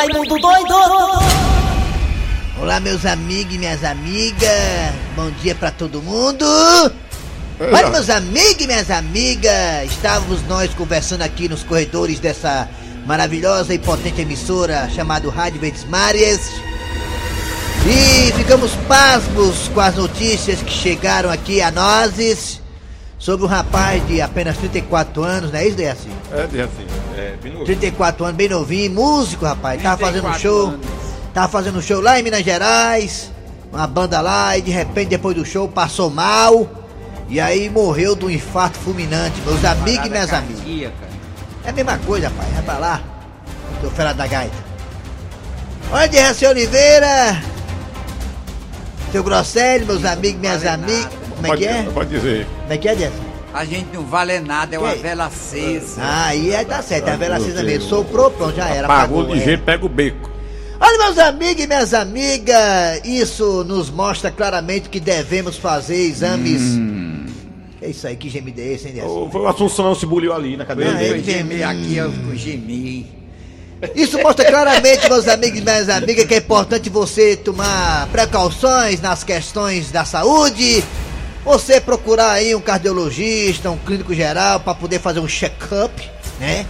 Raimundo doido! Olá, meus amigos e minhas amigas. Bom dia pra todo mundo. Olha, meus amigos e minhas amigas. Estávamos nós conversando aqui nos corredores dessa maravilhosa e potente emissora chamada Rádio Verdes Mares. E ficamos pasmos com as notícias que chegaram aqui a nós sobre um rapaz de apenas 34 anos, não é isso, Deaci? É, assim, é, bem novo. 34 anos, bem novinho, músico, rapaz. Tava fazendo um 34 show. anos. Tava fazendo um show lá em Minas Gerais. Uma banda lá e de repente, depois do show, passou mal. E aí morreu de um infarto fulminante. Meus amigos e minhas amigas. amigas. É a mesma coisa, rapaz. Vai pra lá. Seu fera da gaita. Olha, de Raci Oliveira. Seu Grosselio, meus amigos e minhas amigas. Como é pode, que é? Pode dizer. Como é que é, Jess? A gente não vale nada, é uma Que? vela acesa. Ah, aí é, tá certo. É a vela acesa mesmo. Soprou, pronto, já era. Pagou apagou, é. ligeiro, pega o beco. Olha, meus amigos e minhas amigas, isso nos mostra claramente que devemos fazer exames. Que é isso aí, que gemido é esse, hein, Deus? Ô, Foi o Assunção se buliu ali na cadeira Ah, dele. Eu gemei aqui, eu gemi. Isso mostra claramente, meus amigos e minhas amigas, que é importante você tomar precauções nas questões da saúde. Você procurar aí um cardiologista, um clínico geral, para poder fazer um check-up, né?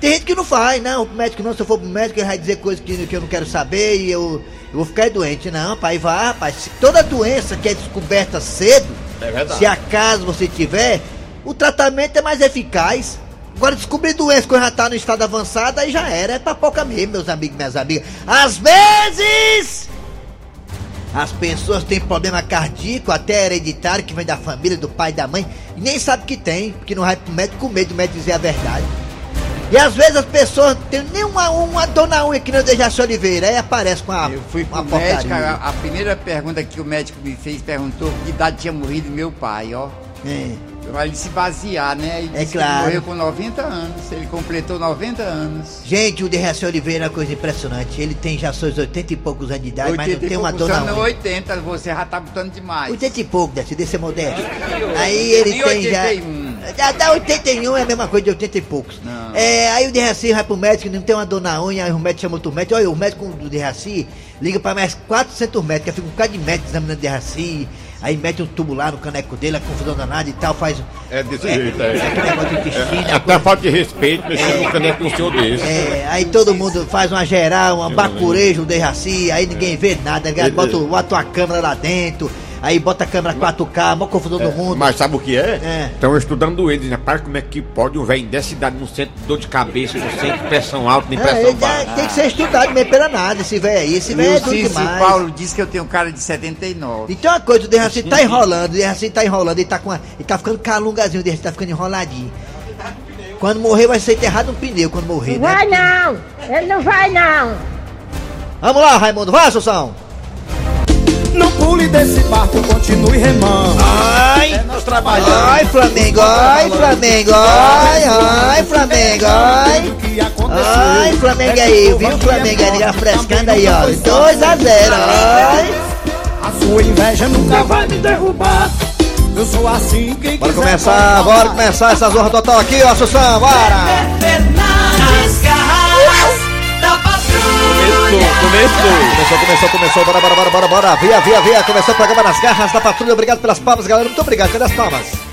Tem gente que não faz, não, o médico não, se eu for pro médico ele vai dizer coisas que, que eu não quero saber e eu, eu vou ficar doente. Não, pai, vá, rapaz. Se toda doença que é descoberta cedo, É se acaso você tiver, o tratamento é mais eficaz. Agora, descobrir doença quando já tá no estado avançado, aí já era. É papoca mesmo, meus amigos e minhas amigas. Às vezes, as pessoas têm problema cardíaco, até hereditário, que vem da família, do pai e da mãe, e nem sabe que tem, porque não vai pro médico com medo do médico dizer a verdade. E às vezes as pessoas não têm nem uma, uma dor na unha que não Dejaci Oliveira, aí aparece com a, Eu fui uma pro médico, a, a primeira pergunta que o médico me fez, perguntou que idade tinha morrido meu pai, ó. É. Pra ele se basear, né? É claro. ele morreu com 90 anos, ele completou 90 anos. Gente, o Dejaci Oliveira é uma coisa impressionante. Ele tem já seus 80 e poucos anos de idade, mas não 80 tem uma dor na unha. 80, você já tá botando demais. 80 e pouco, deve ser modesto. Aí ele tem já. 81? Já dá 81 é a mesma coisa de 80 e poucos. Não. É, aí o Derraci vai pro médico, não tem uma dor na unha, aí o médico chama outro médico. Olha, o médico do Derraci liga pra mais 400 médicos, fica um bocado de médico examinando o Derraci. Aí mete um tubo lá no caneco dele, a confusão danada e tal, faz. É desse jeito, é. Aquele negócio de intestino. É até falta de respeito mexer no caneco do senhor desse. É, aí todo mundo faz uma geral, uma bacurejo, um derraci, aí ninguém vê nada, aí bota, bota uma câmera lá dentro, aí bota a câmera 4K, mó confusão do mundo. Mas sabe o que é? É. Estão estudando eles, rapaz, como é que pode um velho dessa idade não sente dor de cabeça, não sente pressão alta nem É, pressão ele baixa? é- tem que ser estudado mesmo pela nada, esse velho aí, esse velho é demais. Paulo disse que eu tenho cara de 79. Então uma coisa, o Derraci tá enrolando, o Derraci tá enrolando, ele tá com a, ele tá ficando calungazinho, o Derraci tá ficando enroladinho. Quando morrer vai ser enterrado no pneu, quando morrer, Não né? vai não! Ele não vai não! Vamos lá, Raimundo, vai, Assunção! Não pule desse barco, continue remando. Ai, Nós trabalhamos. ai, Flamengo, ai, Flamengo, ai, ai, Flamengo, ai. O? Ai, Flamengo aí, viu? Flamengo aí, frescando aí, ó. 2 a 0 ai. A sua inveja nunca vai me derrubar. Eu sou assim, quem Bora começar, bora começar essa zorra total aqui, ó, Assunção, bora! Patrulha. Começou, começou, começou, bora, bora, bora, bora, bora, via, via, via, começou o programa nas garras da patrulha, obrigado pelas palmas, galera, muito obrigado, cadê as palmas?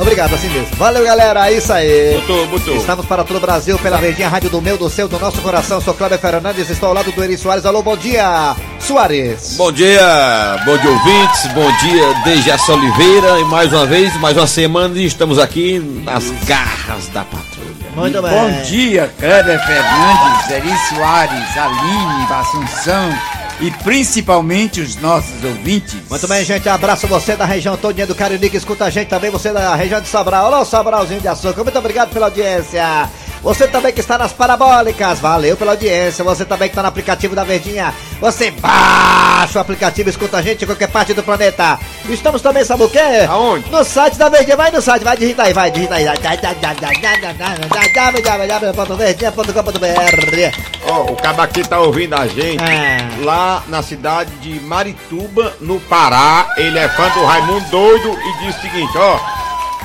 Obrigado, assim mesmo. Valeu, galera, é isso aí. Botou, botou. Estamos para todo o Brasil pela Verdinha Rádio do meu, do seu, do nosso coração. Sou Cláudio Fernandes, estou ao lado do Eri Soares. Alô, bom dia, Soares. Bom dia, bom dia ouvintes, bom dia Dejaci Oliveira e mais uma vez, mais uma semana e estamos aqui nas garras da patrulha. Muito bem. Bom dia, Kleber Fernandes, Eri Soares, Aline, Assunção e principalmente os nossos ouvintes. Muito bem, gente. Abraço você da região todinha do Cariri que escuta a gente também. Você da região de Sobral. Olá, Sobralzinho de Açúcar. Muito obrigado pela audiência. Você também que está nas parabólicas. Valeu pela audiência. Você também que está no aplicativo da Verdinha. Você baixa o aplicativo e escuta a gente em qualquer parte do planeta. Estamos também, sabe o quê? Aonde? No site da Verdinha. Vai no site, vai digitar aí, vai digitar aí. www.verdinha.com.br Ó, o cabo aqui tá ouvindo a gente É. lá na cidade de Marituba, no Pará. Ele é fã do Raimundo Doido e diz o seguinte, ó.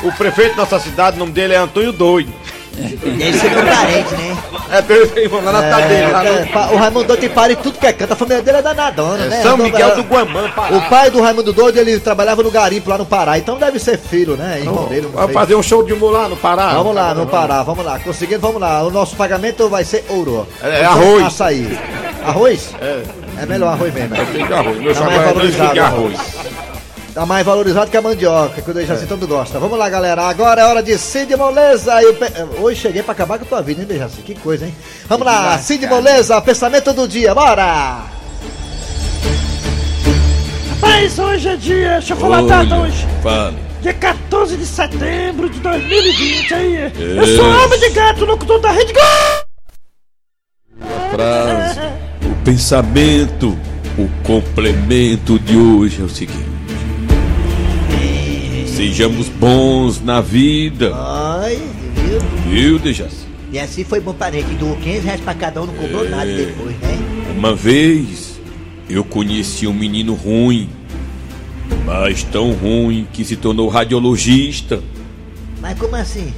O prefeito da nossa cidade, o nome dele é Antônio Doido. Deve ser meu parente, né? É teu irmão lá na lá É, no... pa- o Raimundo Doido tem em tudo que é canto. A família dele é danadona, né? São Então, Miguel é- do Guamã, Pará. O pai do Raimundo Doido, ele trabalhava no garimpo lá no Pará, então deve ser filho, né? Irmão dele. Vai sei. fazer um show de humor lá no Pará. Vamos lá, no Pará, vamos lá. Conseguindo, vamos lá. O nosso pagamento vai ser ouro. É, Vamos arroz. Açaí. Arroz? É, É melhor arroz mesmo. é. tem arroz. Meu chamado é o arroz. Tá mais valorizado que a mandioca, que o Dejaci tanto gosta. Vamos lá, galera. Agora é hora de Cid Moleza. E o pe- Hoje cheguei pra acabar com a tua vida, hein, Dejaci? Que coisa, hein? Vamos lá, Cid Moleza, pensamento do dia, bora! Rapaz, hoje é dia, deixa eu falar a data hoje. Fale. Dia 14 de setembro de 2020 aí. Eu sou alma de gato, locutor da Rede Globo. Frase. O pensamento, o complemento de hoje é o seguinte. Sejamos bons na vida. Ai, viu? Viu, Dejaci? E assim foi bom parente, doou 500 reais pra cada um, não cobrou nada depois, né? Uma vez eu conheci um menino ruim, mas tão ruim que se tornou radiologista Mas como assim?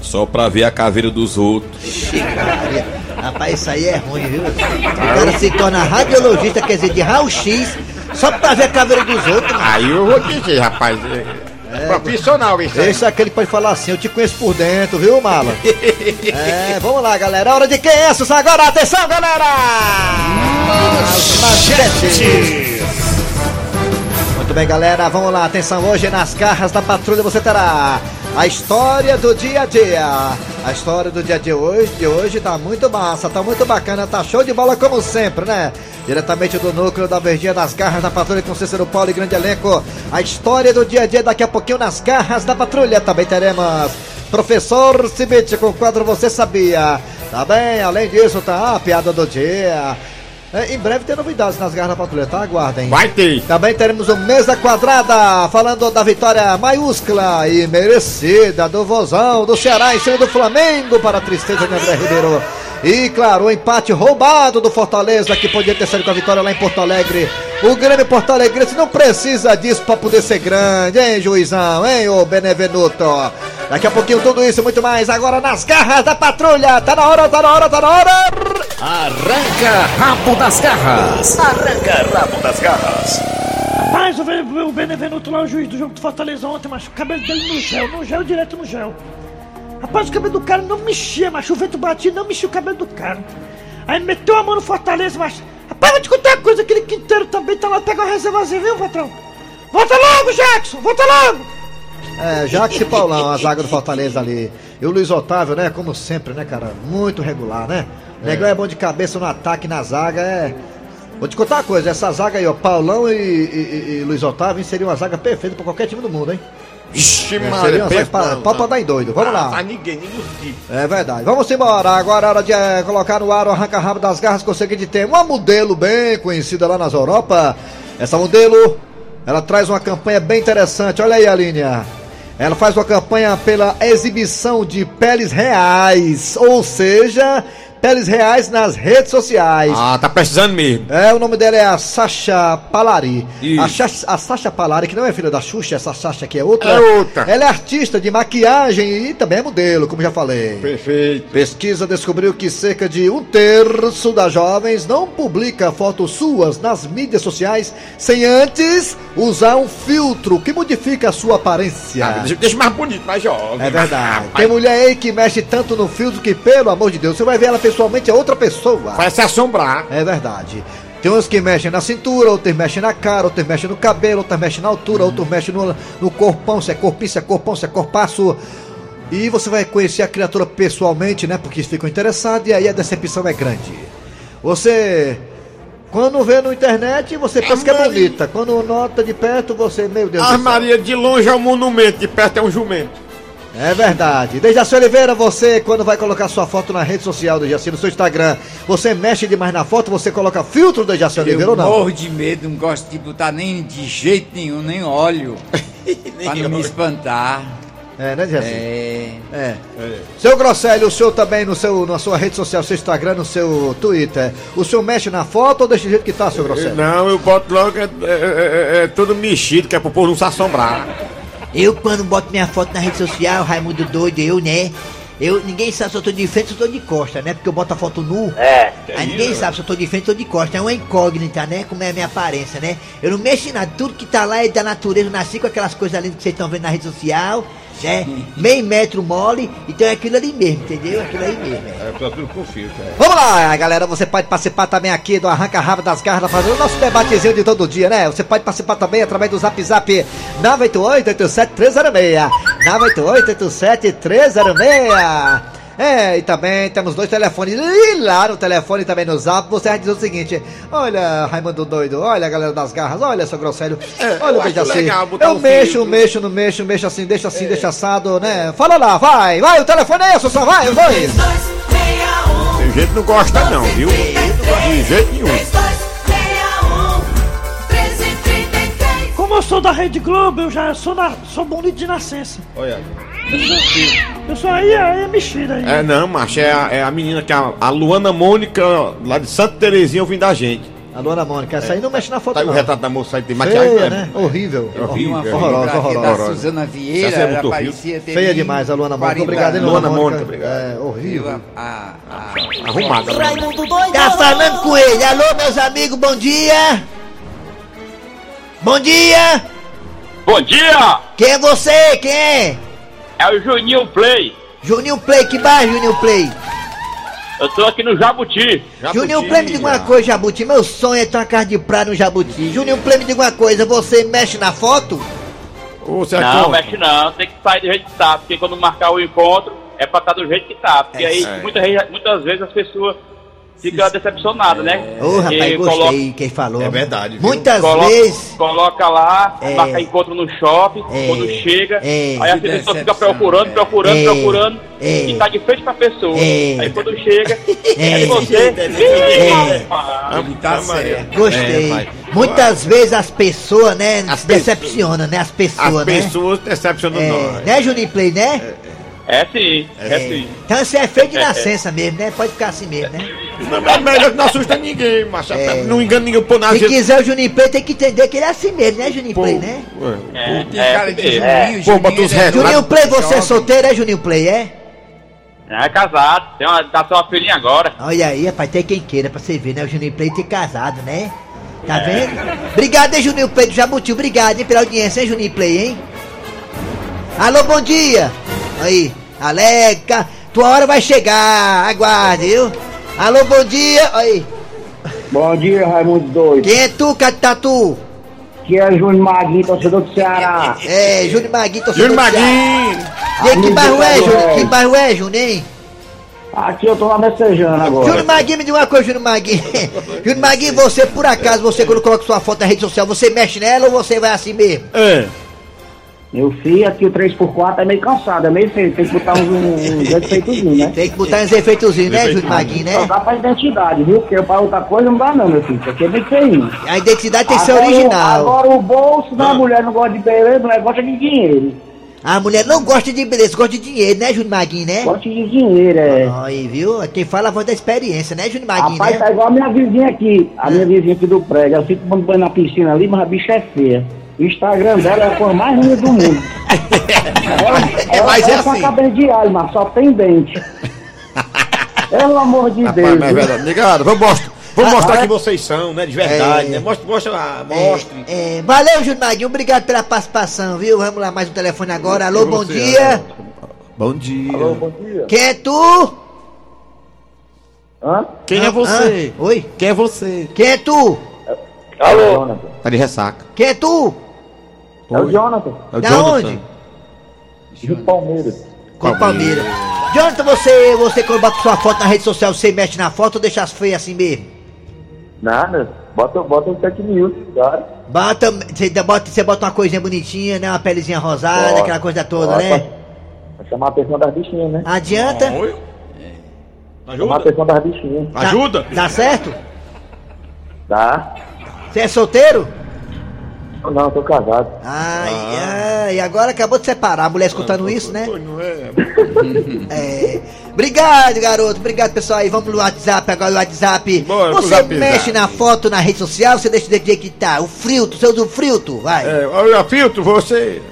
só pra ver a caveira dos outros. Maria. Rapaz, isso aí é ruim, viu? O cara se torna radiologista, quer dizer, de raio-x, só pra ver a caveira dos outros. Aí eu vou dizer, rapaz. É, profissional isso aí. Esse é aquele que pode falar assim, eu te conheço por dentro, viu, mala? é, vamos lá, galera. Hora de quem é isso agora? Atenção, galera! As manchetes. Muito bem, galera. Vamos lá. Atenção, hoje nas garras da patrulha você terá a história do dia a dia. A história do dia dia hoje, de hoje tá muito massa, tá muito bacana, tá show de bola como sempre, né? Diretamente do núcleo da Verdinha das Garras da Patrulha com Cícero Paulo e grande elenco. A história do dia a dia daqui a pouquinho nas Garras da Patrulha. Também teremos Professor Cibite com o quadro Você Sabia. Tá bem, além disso, tá a piada do dia. É, em breve tem novidades nas Garras da Patrulha, tá? Aguardem. Vai ter. Também teremos o Mesa Quadrada, falando da vitória maiúscula e merecida do Vozão do Ceará em cima do Flamengo para a tristeza de André Ribeiro. E claro, o empate roubado do Fortaleza, que podia ter saído com a vitória lá em Porto Alegre. O Grêmio Porto Alegre não precisa disso para poder ser grande, hein, juizão, hein, ô Benevenuto? Daqui a pouquinho tudo isso e muito mais, agora nas garras da patrulha. Tá na hora, tá na hora, tá na hora. Arranca rabo das garras. Arranca rabo das garras. Rapaz, o Benevenuto lá, o juiz do jogo do Fortaleza ontem, mas o cabelo dele no gel, no gel, direto no gel. Rapaz, o cabelo do cara não mexia, mas o vento batia e não mexia o cabelo do cara. Aí meteu a mão no Fortaleza, mas. Rapaz, vou te contar uma coisa, aquele quinteiro também tá lá, pega uma reservazinha, viu, patrão? Volta logo, Jackson, volta logo! É, Jacques e Paulão, a zaga do Fortaleza ali. E o Luiz Otávio, né? Como sempre, né, cara? Muito regular, né? O Negão é bom de cabeça no ataque, na zaga, é. Vou te contar uma coisa, essa zaga aí, ó, Paulão e, e- e- Luiz Otávio, seria uma zaga perfeita pra qualquer time do mundo, hein? Vixe, É, pra, pau pra dar em doido. Vamos lá. Tá ninguém, ninguém. É verdade. Vamos embora. Agora é hora de eh, colocar no ar o arranca-rabo das garras o seguinte tema. Uma modelo bem conhecida lá nas Europa. Essa modelo, ela traz uma campanha bem interessante. Olha aí, Alinha. Ela faz uma campanha pela exibição de peles reais. Ou seja, peles reais nas redes sociais. Ah, tá precisando mesmo. É, o nome dela é a Sasha Palari. Isso. A, Sasha- a Sasha Palari, que não é filha da Xuxa, essa Sasha aqui é outra. É outra. Ela é artista de maquiagem e também é modelo, como já falei. Perfeito. Pesquisa descobriu que cerca de um terço das jovens não publica fotos suas nas mídias sociais sem antes usar um filtro que modifica a sua aparência. Ah, deixa, deixa mais bonito, mais jovem. É verdade. Tem mulher aí que mexe tanto no filtro que, pelo amor de Deus, você vai ver ela pessoalmente é outra pessoa. Vai se assombrar. É verdade. Tem uns que mexem na cintura, outros mexem na cara, outros mexem no cabelo, outros mexem na altura, outros mexem no, no corpão, se é corpinho, se é corpão, se é corpaço. E você vai conhecer a criatura pessoalmente, né? Porque ficam interessados e aí a decepção é grande. Você, quando vê na internet, você pensa que é bonita. Quando nota de perto, você, meu Deus A. Maria de longe é um monumento, de perto é um jumento. É verdade. Dejaci Oliveira, você, quando vai colocar sua foto na rede social do Dejaci, no seu Instagram, você mexe demais na foto, você coloca filtro do Dejaci Oliveira Eu ou não? morro de medo, não gosto de botar nem de jeito nenhum, nem óleo. pra não me espantar. É, né, Dejaci? É. É. Seu Grosselli, o senhor também no seu, na sua rede social, seu Instagram, no seu Twitter, o senhor mexe na foto ou deixa do jeito que tá, seu Grosselli? Não, eu boto logo, é, é- é- é tudo mexido, que é pro povo não se assombrar. Eu, quando boto minha foto na rede social, Raimundo doido, eu, né? Eu, ninguém sabe se eu tô de frente ou se eu tô de costa, né? Porque eu boto a foto nu. É. Aí ninguém sabe se eu tô de frente ou de costa. É uma incógnita, né? Como é a minha aparência, né? Eu não mexo em nada. Tudo que tá lá é da natureza. Eu nasci com aquelas coisas lindas que vocês estão vendo na rede social, né? Meio metro mole. Então é aquilo ali mesmo, entendeu? Aquilo aí mesmo. é. É, pra tudo filtro. É. Vamos lá, galera. Você pode participar também aqui do Arranca Rabo das Garras, fazendo o nosso debatezinho de todo dia, né? Você pode participar também através do Zap Zap 988-87306. 988-87306. É, e também temos dois telefones. E lá no telefone também no zap, você vai dizer o seguinte: Olha, Raimundo doido, olha, galera das garras, olha, seu grosselho. olha eu o beijo assim. legal Eu um mexo, filtro. mexo, não mexo, mexo assim, deixa assim, deixa assado, né? Fala lá, vai, vai, o telefone é esse, só vai, os dois. 3261 Tem gente que não gosta não, viu? De jeito nenhum. 3261 1333 Como eu sou da Rede Globo, eu já sou, na, sou bonito de nascença. Olha. Eu aí, aí é mexida aí. É não, macho, é a, é a menina que é a, a Luana Mônica, lá de Santa Terezinha, ouvindo a gente. A Luana Mônica, essa aí não mexe na foto Tá aí o retrato da moça aí, tem maquiagem. Feia, é- né? Horrível. É Vi horrível. uma é horrorosa, fotografia da horrorosa. Suzana Essa é Vieira, muito ela horrível. parecia ter Feia demais a Luana Mônica. 40 Obrigado, hein. Luana Luana Mônica. Mônica, obrigado. É, horrível. A, a, a- Arrumada. né? Raimundo doido Tá falando com ele. Alô, meus amigos, bom dia. Bom dia. Bom dia! Quem é você? Quem é? É o Juninho Play. Juninho Play, que bairro, Juninho Play? Eu tô aqui no Jabuti. Jabuti, Juninho Play, me diga uma coisa, Jabuti. Meu sonho é ter uma casa de praia no Jabuti. Juninho Play, me diga uma coisa. Você mexe na foto? Ô, Não, Conta. mexe não, tem que sair do jeito que tá, porque quando marcar o encontro é pra estar do jeito que tá. Porque É, aí é. muitas, re- muitas vezes as pessoas ficam decepcionadas, né? Ô, rapaz, Porque gostei coloca- quem falou. É verdade, viu? Muitas Coloca, vezes. coloca lá, É. marca encontro no shopping, É. quando chega, É. aí a pessoa fica procurando, procurando, É. procurando, É. e tá de frente pra pessoa. É. Aí quando chega, É. é você. É. Ah, tá Maria. certo. Gostei. É. Muitas vezes as pessoas, né, As decepcionam, né? As pessoas, As né? pessoas decepcionam É, nós. né, Juninho Play, né? É sim, é, sim. Então você é feio de nascença mesmo, né? Pode ficar assim mesmo, né? Não é melhor que não assusta ninguém, macho. É. Não engana ninguém por nada. Se quiser o Juninho Play, tem que entender que ele é assim mesmo, né, Juninho Play, né? É, Tem é, cara de é, Juninho, Pô, Juninho, é retos. Juninho Play, você é solteiro, é Juninho Play, é? é casado, tem uma, tá só uma filhinha agora. Olha aí, rapaz, tem quem queira pra você ver, né? O Juninho Play tem casado, né? Tá vendo? Obrigado, hein, Juninho Play do Jabuti. Obrigado, hein, pela audiência, hein, Juninho Play, hein? Alô, bom dia. Aí, Aleca, tua hora vai chegar. Aguarde, viu? Alô, bom dia. Aí, Bom dia, Raimundo Doido. quem é tu, Catatu? Aqui é Júnior Maguinho, torcedor do Ceará. É, Júnior Maguinho, torcedor Júnior do Ceará. Maguinho! E aí, que bairro é, Júnior? Que bairro é, Júnior, hein? Aqui eu tô lá messejando agora. Júnior Maguinho, me diga uma coisa, Júnior Maguinho. Júnior Maguinho, você, por acaso, você quando coloca sua foto na rede social, você mexe nela ou você vai assim mesmo? É. Meu filho, aqui o 3x4 é meio cansado, é meio feio. Tem que botar uns, uns efeitozinhos, né? Tem que botar uns efeitozinhos, né, Júnior Maguinho, Só né? dá pra identidade, viu? Porque pra outra coisa não dá não, meu filho. Isso aqui é bem feio. A identidade tem que ser original. Agora o bolso da mulher não gosta de beleza, não é gosta de dinheiro. A mulher não gosta de beleza, gosta de dinheiro, né, Júnior Maguinho, né? Gosta de dinheiro, é. Aí, viu? Quem fala a voz da experiência, né, Júnior Maguinho, Rapaz, né? tá igual a minha vizinha aqui. A minha vizinha aqui do prédio. Ela fica tomando banho na piscina ali, mas a bicha é feia. O Instagram dela é a coisa mais linda do mundo. Ela, ela Mas é assim. cabeça de alho, mas só tem dente. Pelo amor de Deus. Rapaz, mas é verdade. Ligado, vamos mostrar. Vamos Ah, mostrar ah, que vocês são, né? De verdade, É. né? Mostra, mostra lá, mostre. É, valeu, Júnior Maguinho, obrigado pela participação, viu? Vamos lá, mais um telefone agora. Alô, bom você, dia. Bom dia. Alô, bom dia. Quem é tu? Hã? Quem é você? Hã? Oi? Quem é você? Quem é tu? Alô? Jonathan. Tá de ressaca. Quem é tu? É o Jonathan. É o Da Jonathan. onde? De Palmeiras. Com Palmeiras. Jonathan, você, você quando bota sua foto na rede social, você mexe na foto ou deixa as feias assim mesmo? Nada. Bota, bota um fake news, cara. Bota, você dá- bota, você bota uma coisinha bonitinha, né? Uma pelezinha rosada, Bota. aquela coisa toda, Bota. né? Vai chamar a atenção das bichinhas, né? Adianta? Oi? Chamar a Ajuda? atenção das bichinhas. Dá- Ajuda? Dá certo? Tá? Você é solteiro? Não, tô casado. Ai, ai, agora acabou de separar. A mulher escutando isso, né? Não é. É. Obrigado, garoto. Obrigado, pessoal. Aí vamos no WhatsApp, agora o WhatsApp. Bora você Zap mexe Zap. na foto na rede social, você deixa do jeito que tá. O filtro, você usa o filtro, vai. É, olha, filtro, você.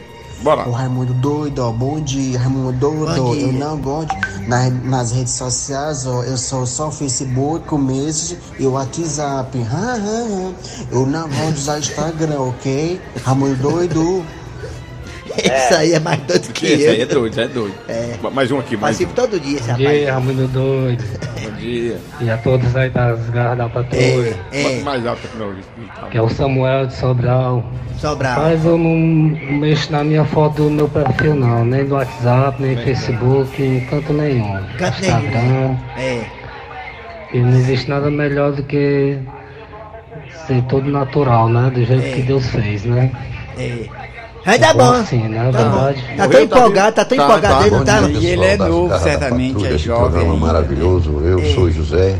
Bora. O Raimundo doido, ó, bom dia, Raimundo doido. Bom dia. Eu não gosto nas, nas redes sociais, ó, eu sou só Facebook, o Message e o WhatsApp. Eu não gosto de usar Instagram, ok? Raimundo doido. Isso aí é mais doido que Esse eu. aí é doido, é doido. É. Mais um aqui, mais um. Participo todo dia, esse Bom rapaz. dia, Raimundo Doido. Bom dia. E a todos aí das garras da patrulha. É, Bota é, mais alto aqui não. Que é o Samuel de Sobral. Sobral. Mas eu não mexo na minha foto do meu perfil não, nem do WhatsApp, nem Facebook, em canto nenhum. Canto Instagram. nenhum. É. E não existe nada melhor do que ser todo natural, né? Do jeito É. que Deus fez, né? É. É bom bom. assim, né? Tá bom. Verdade. Tá tão empolgado, tá tão Tá, empolgado tá. ele, não tá? E ele é novo, certamente, é jovem programa maravilhoso. Eu sou José,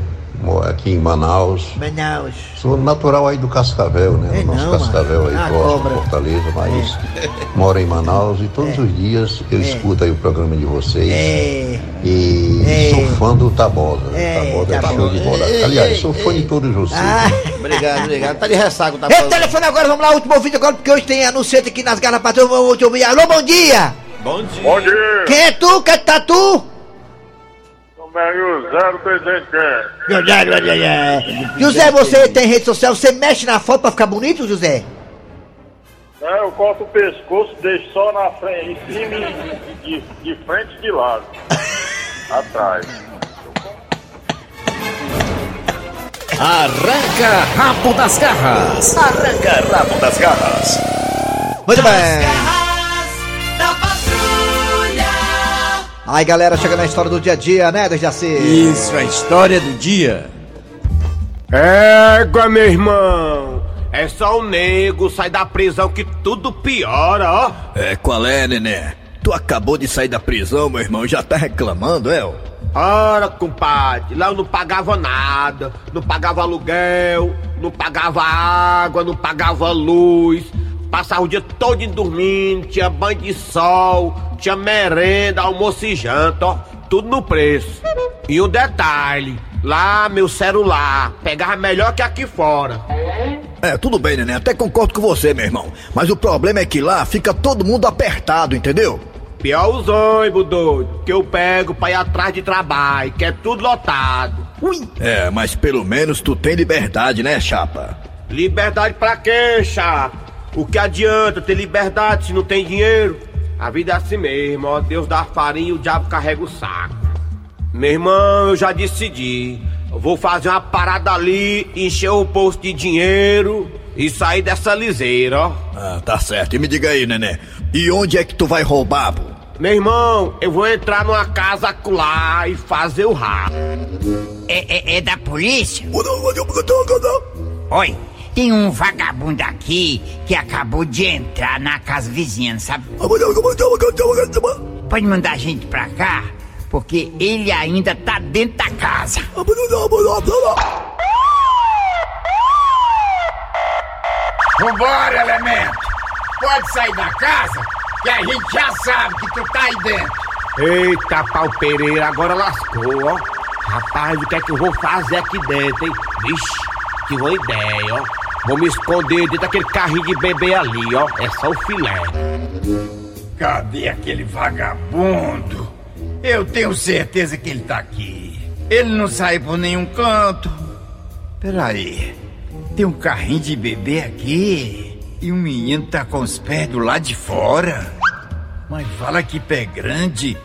aqui em Manaus. Manaus. Sou natural aí do Cascavel, né? É Do nosso não, Cascavel aí, mano. Ah, próximo, cobra. Fortaleza, mas moro em Manaus e todos os dias eu escuto aí o programa de vocês. É. E É. sou fã do Tabosa. É, Tabosa é Tabosa. show de bola. Aliás, sou fã de todos vocês. Ah. Obrigado, obrigado. Tá de ressaca, tá Ei, telefone agora, vamos lá, último vídeo agora, porque hoje tem anunciante aqui nas garras patrulha, vamos te ouvir. Alô, bom dia! Bom dia. Bom dia! Quem é tu? Quem tá tu? Presente quer? José, você tem rede social, você mexe na foto pra ficar bonito, José? É, eu corto o pescoço, deixo só na frente, em cima e de, de frente e de lado. Atrás. Arranca rabo das garras. Arranca rabo das garras. Muito bem. Aí, galera, chega na história do dia a dia, né, do Jaci? Isso, a história do dia. Égua, meu irmão. É só o nego sai da prisão que tudo piora, ó. É, qual é, nené? Tu acabou de sair da prisão, meu irmão, já tá reclamando, é? Ora, compadre, lá eu não pagava nada, não pagava aluguel, não pagava água, não pagava luz, passava o dia todo dormindo, tinha banho de sol, tinha merenda, almoço e janta, ó, tudo no preço. E um detalhe, lá meu celular pegava melhor que aqui fora. É, tudo bem, neném, até concordo com você, meu irmão. Mas o problema é que lá fica todo mundo apertado, entendeu? Pior os ônibus, doido, que eu pego pra ir atrás de trabalho, que é tudo lotado. Ui! É, mas pelo menos tu tem liberdade, né, chapa? Liberdade pra quê, chapa? O que adianta ter liberdade se não tem dinheiro? A vida é assim mesmo, ó. Deus dá farinha e o diabo carrega o saco. Meu irmão, eu já decidi. Eu vou fazer uma parada ali, encher o posto de dinheiro e sair dessa liseira, ó. Ah, tá certo. E me diga aí, neném, e onde é que tu vai roubar, pô? Meu irmão, eu vou entrar numa casa acolá e fazer o rabo. É, é, é da polícia? Oi, tem um vagabundo aqui que acabou de entrar na casa vizinha, sabe? Pode mandar a gente pra cá, porque ele ainda tá dentro da casa. Vambora, elemento! Pode sair da casa, que a gente já sabe que tu tá aí dentro. Eita, pau Pereira, agora lascou, ó. Rapaz, o que é que eu vou fazer aqui dentro, hein? Vixe, que boa ideia, ó. Vou me esconder dentro daquele carrinho de bebê ali, ó. É só o filé. Cadê aquele vagabundo? Eu tenho certeza que ele tá aqui. Ele não sai por nenhum canto. Peraí, tem um carrinho de bebê aqui e um menino tá com os pés do lado de fora. Mas fala que pé grande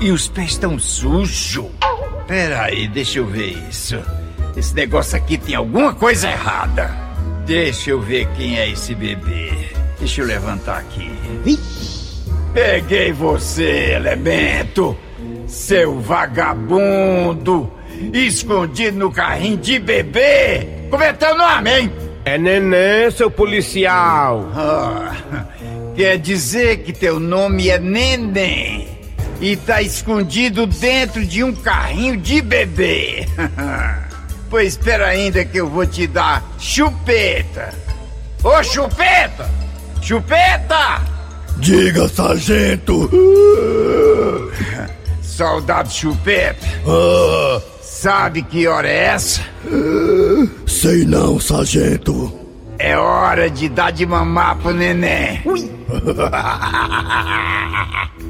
e os pés estão sujos. Peraí, deixa eu ver isso. Esse negócio aqui tem alguma coisa errada. Deixa eu ver quem é esse bebê. Deixa eu levantar aqui. Peguei você, elemento! Seu vagabundo! Escondido no carrinho de bebê! Como é teu nome, hein? É neném, seu policial. Ah, quer dizer que teu nome é Neném e tá escondido dentro de um carrinho de bebê. pois espera ainda que eu vou te dar chupeta. Ô, chupeta! Chupeta! Diga, sargento! Soldado Chupeta, Ah, sabe que hora é essa? sei não, sargento. É hora de dar de mamar pro neném.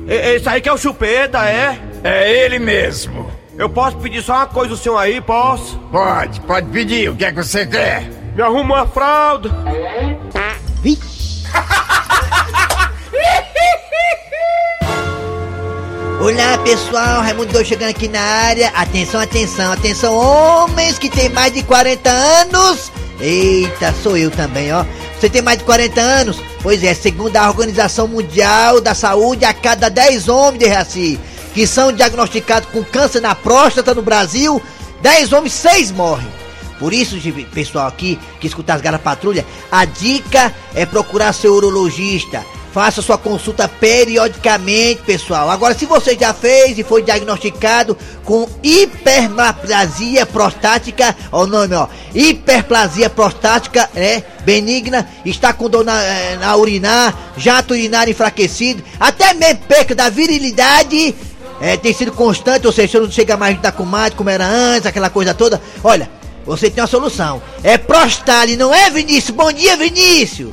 E- Esse aí que é o chupeta, é? É ele mesmo. Eu posso pedir só uma coisa do senhor aí, posso? Pode, pode pedir. O que é que você quer? Me arruma uma fralda. Olá pessoal, Raimundo Doido chegando aqui na área. Atenção, atenção, atenção, homens que tem mais de 40 anos. Eita, sou eu também, ó. Você tem mais de 40 anos? Pois é, segundo a Organização Mundial da Saúde, a cada 10 homens de Raci que são diagnosticados com câncer na próstata no Brasil, 10 homens, 6 morrem. Por isso, pessoal aqui que escuta as garras patrulha, a dica é procurar seu urologista. Faça sua consulta periodicamente, pessoal. Agora, se você já fez e foi diagnosticado com hiperplasia prostática, o nome, ó, hiperplasia prostática, né, benigna, está com dor na, eh, na urinar, jato urinário enfraquecido, até mesmo perca da virilidade, é, tem sido constante, ou seja, não chega mais a estar com mais como era antes, aquela coisa toda. Olha, você tem uma solução. É Prostale, não é, Vinícius? Bom dia, Vinícius!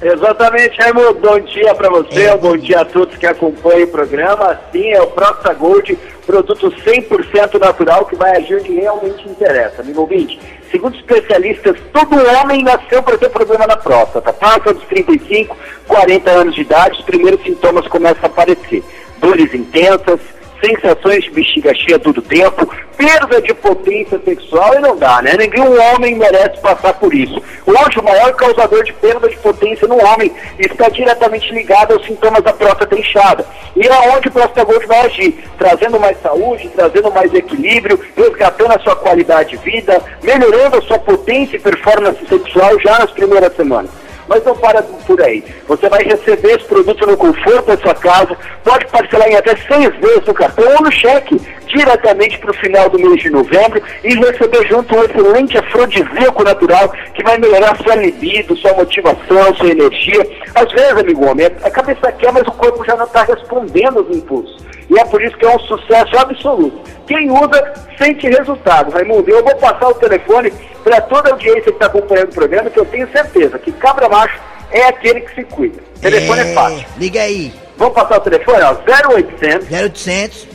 Exatamente, Raimundo. Bom dia para você, bom dia a todos que acompanham o programa. Sim, é o Prosta Gold, produto 100% natural que vai agir onde realmente interessa. Amigo ouvinte, segundo especialistas, todo homem nasceu para ter problema na próstata. Passa dos 35, 40 anos de idade, os primeiros sintomas começam a aparecer. Dores intensas, sensações de bexiga cheia todo tempo, perda de potência sexual e não dá, né? Nenhum homem merece passar por isso. Hoje, o maior causador de perda de potência no homem está diretamente ligado aos sintomas da próstata inchada. E é onde o Próstata Gold vai agir, trazendo mais saúde, trazendo mais equilíbrio, resgatando a sua qualidade de vida, melhorando a sua potência e performance sexual já nas primeiras semanas. Mas não para por aí. Você vai receber esse produto no conforto da sua casa, pode parcelar em até seis vezes no cartão ou no cheque, diretamente para o final do mês de novembro e receber junto um excelente afrodisíaco natural que vai melhorar sua libido, sua motivação, sua energia. Às vezes, amigo homem, a cabeça quer, mas o corpo já não está respondendo aos impulsos. E é por isso que é um sucesso absoluto. Quem usa, sente resultado. Raimundo, eu vou passar o telefone para toda a audiência que está acompanhando o programa, que eu tenho certeza que cabra macho é aquele que se cuida. O telefone é, fácil. Liga aí. Vamos passar o telefone, ó, 0800 0800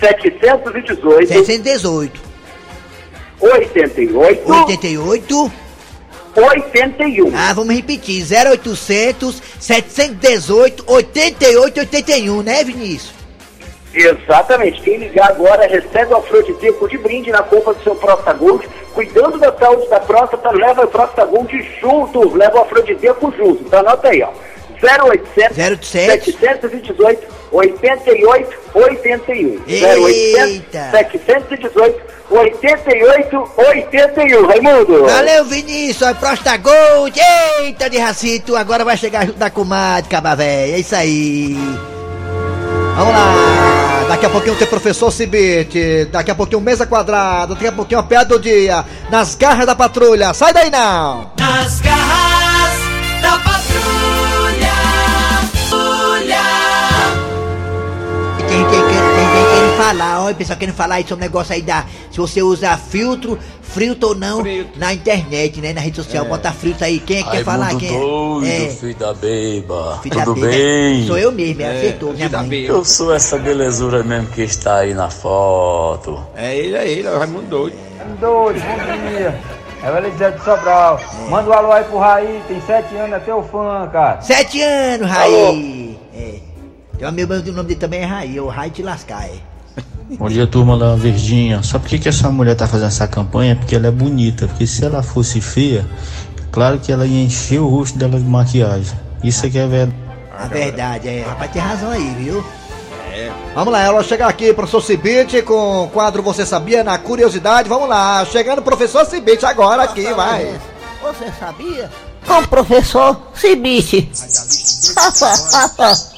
718 618 88 88 81. Ah, vamos repetir. 0800 718 88 81, né, Vinícius? Exatamente. Quem ligar agora recebe o afrodisíaco de brinde na compra do seu Próstata Gold. Cuidando da saúde da próstata, leva o Próstata Gold junto, leva o afrodisíaco junto. Então anota aí, ó. 0800 718 88 81. 0800 718 88 81. Raimundo. Valeu, Vinícius. Olha, Prosta Gold. Eita, de racito. Agora vai chegar junto da comadre, cabavé. É isso aí. Vamos lá, daqui a pouquinho tem professor Cibite, daqui a pouquinho mesa quadrada, daqui a pouquinho a piada do dia, nas garras da patrulha, sai daí não! Nas garras da patrulha. Patrulha. Tem gente que- tem gente querendo falar, olha, pessoal querendo falar aí sobre o negócio aí da. Se você usa filtro, filtro ou não, na internet, né? Na rede social, É. bota filtro aí. Quem é que quer falar? Raimundo Quem é? doido, É. filho da beba. Filho da Tudo beba. bem? Sou eu mesmo, é, acertou, minha mãe. Eu sou essa belezura mesmo que está aí na foto. É ele, é ele, é o Raimundo doido. Doido, bom dia. É o Eliseu de Sobral. Manda um alô aí pro Raí, tem sete anos, é teu fã, cara. Sete anos, Raí. É. Tem um amigo meu, o nome dele também é Raí, o Raí te lascar, é. Bom dia, turma da Verdinha. Sabe por que, que essa mulher tá fazendo essa campanha? Porque ela é bonita. Porque se ela fosse feia, claro que ela ia encher o rosto dela de maquiagem. Isso é que é verdade. A verdade, é. Rapaz, tem razão aí, viu? É. Vamos lá, ela chega aqui, professor Cibite, com o quadro Você Sabia na Curiosidade. Vamos lá, chegando o professor Cibite agora aqui, vai. Você sabia? Com o professor Cibite.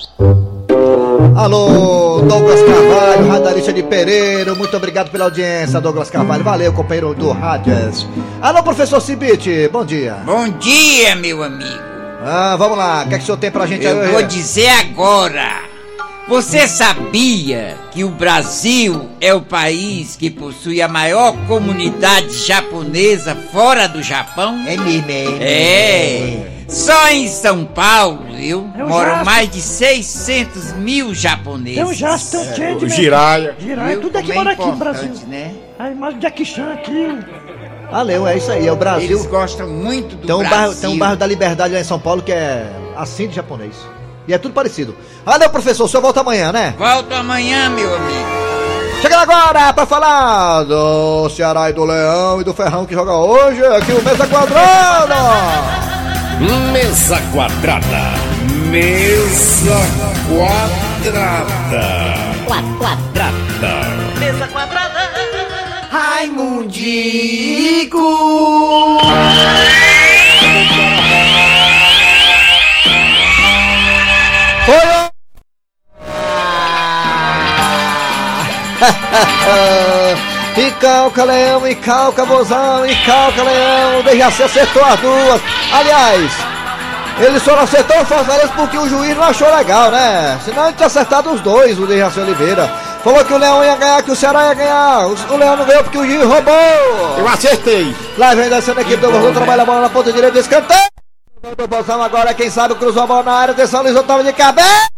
Alô, Douglas Carvalho, radialista de Pereira. Muito obrigado pela audiência, Douglas Carvalho. Valeu, companheiro do Rádios. Alô, professor Cibite, bom dia. Bom dia, meu amigo. Ah, vamos lá, o que, é que o senhor tem pra gente Eu aí? vou dizer agora. Você sabia que o Brasil é o país que possui a maior comunidade japonesa fora do Japão? É mesmo, é. É. Só em São Paulo, viu? Eu Moram já- mais de 600 mil japoneses. Tem o Jasto, tem o Change, o? Jiraya. Jiraya, tudo é mora aqui no Brasil. né? Aí, mas o Jack Chan aqui. Valeu, é isso aí, é o Brasil. Eles gostam muito do Tem um, Brasil. bairro, tem um bairro da Liberdade lá em São Paulo que é assim de japonês. E é tudo parecido. Valeu, professor, o senhor volta amanhã, né? Volto amanhã, meu amigo. Chegando agora pra falar do Ceará e do Leão e do Ferrão que joga hoje aqui o Mesa Quadrada. Mesa quadrada. Mesa quadrada. Quadrada. Mesa quadrada. Raimundico. Foi E calca, leão, e calca, bozão, e calca, leão. O Dejaci acertou as duas. Aliás, ele só não acertou o Fortaleza porque o juiz não achou legal, né? Senão ele tinha acertado os dois, o Dejaci Oliveira. Falou que o Leão ia ganhar, que o Ceará ia ganhar. O, o Leão não ganhou porque o juiz roubou. Eu acertei. Lá vem descendo a equipe do Bozão, trabalha a bola na ponta direita, escanteio. Do Bozão agora, quem sabe, cruzou a bola na área, atenção, Luiz Otávio de cabeça.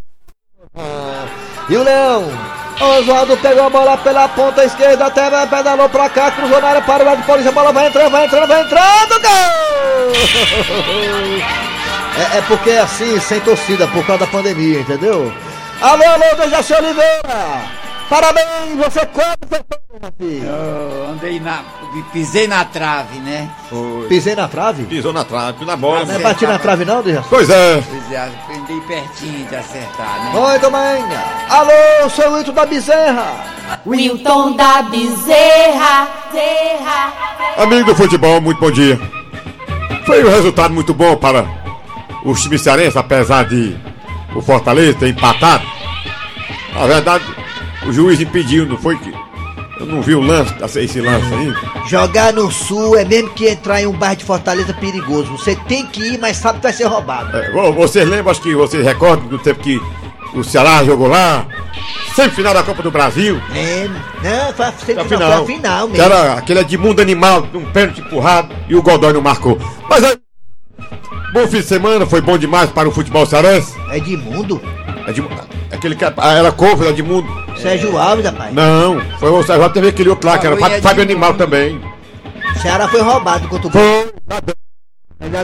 E o Leão, Oswaldo pegou a bola pela ponta esquerda, até pedalou pra cá, cruzou na área para o lado de polícia, a bola vai entrando, vai entrando, vai entrando, gol! É, é porque é assim, sem torcida, por causa da pandemia, entendeu? Alô, alô, Dejaci Oliveira! Parabéns, você quase acertou, meu filho. Eu andei na. pisei na trave, né? Pisei na trave? Pisou na trave, na bola. Não é bati na trave não, Dejaci? Pois é. Pois é, andei pertinho de acertar, né? Muito bem. Alô, seu Wilton da Bezerra. Wilton da Bezerra. Bezerra. Amigo do futebol, muito bom dia. Foi um resultado muito bom para os times cearenses, apesar de o Fortaleza ter empatado. Na verdade, o juiz impediu, não foi que. Eu não vi o lance, esse lance aí. Jogar no sul é mesmo que entrar em um bairro de Fortaleza perigoso. Você tem que ir, mas sabe que vai ser roubado. É, vo- vocês lembram, acho que vocês recordam do tempo que o Ceará jogou lá? Semifinal da Copa do Brasil. Lembro. Não, foi a semifinal, a foi final. a final mesmo. era aquele Edmundo animal, um pênalti empurrado e o Godoy não marcou. Mas aí, bom fim de semana, foi bom demais para o futebol cearense. Edmundo? Edmundo aquele que ah, era couve, Edmundo. Sérgio Alves, rapaz. Não, foi o Sérgio teve aquele outro lá, que era Fábio, Fábio Animal também. O Ceará foi roubado contra o Foi.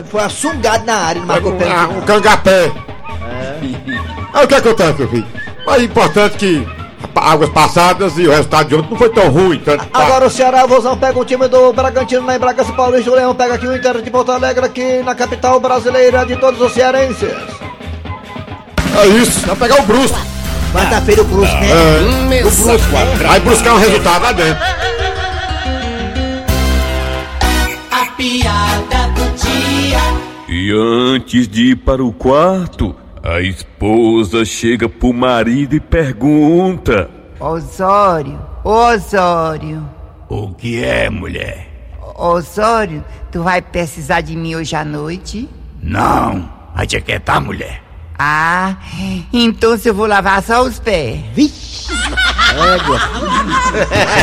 Foi assungado na área, não marcou um, pênalti. ah, um cangapé. Aí o que acontece, meu filho? Mas é importante que águas passadas e o resultado de ontem não foi tão ruim. Tanto Agora o Ceará, Vozão pega o time do Bragantino lá em Bragança Paulista. O Leão pega aqui o Inter de Porto Alegre, aqui na capital brasileira de todos os cearenses. É isso, vai pegar o Brusque. Quarta-feira o Brusque, né? É, o Brusque. Vai buscar um resultado lá dentro. A piada do dia. E antes de ir para o quarto, a esposa chega pro marido e pergunta: Osório, Osório, O que é, mulher? Osório, tu vai precisar de mim hoje à noite? Não. A tia quer tá, mulher? Ah, então se eu vou lavar só os pés. Égua.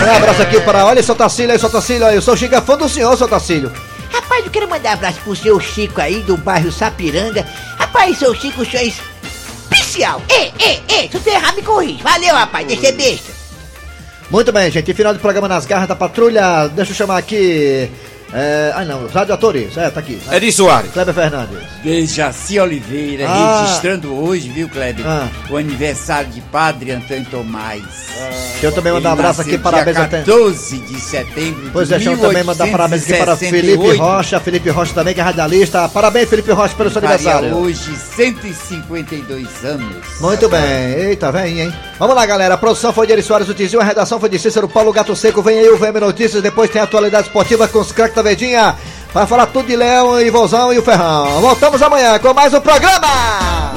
Um abraço aqui para. Olha, seu Tacílio aí, seu Tacílio aí. Eu sou Chica fã do senhor, seu Tacílio. Rapaz, eu quero mandar um abraço pro seu Chico aí, do bairro Sapiranga. Rapaz, seu Chico, o senhor é especial. Ei, ei, ei, se você errar, me corrige. Valeu, rapaz, deixa ser besta. Muito bem, gente. Final do programa Nas Garras da Patrulha. Deixa eu chamar aqui. É... Ah, não. Rádio Atores. É, tá aqui. Edi Soares. Kleber Fernandes. Dejaci Oliveira, Ah. registrando hoje, viu, Kleber? Ah. O aniversário de Padre Antônio Tomás. Deixa eu também mandar um abraço aqui, parabéns até- 14 de setembro Pois de é, deixa eu também mandar parabéns aqui para Felipe 1868. Rocha. Felipe Rocha também, que é radialista. Parabéns, Felipe Rocha, pelo seu aniversário. hoje 152 anos. Muito bem. Eita, vem, hein? Vamos lá, galera. A produção foi de Eri Soares do Tizinho, a redação foi de Cícero Paulo Gato Seco. Vem aí o VM Notícias, depois tem a atualidade esportiva com os craques da Verdinha. Vai falar tudo de Leão e Vozão e o Ferrão. Voltamos amanhã com mais um programa.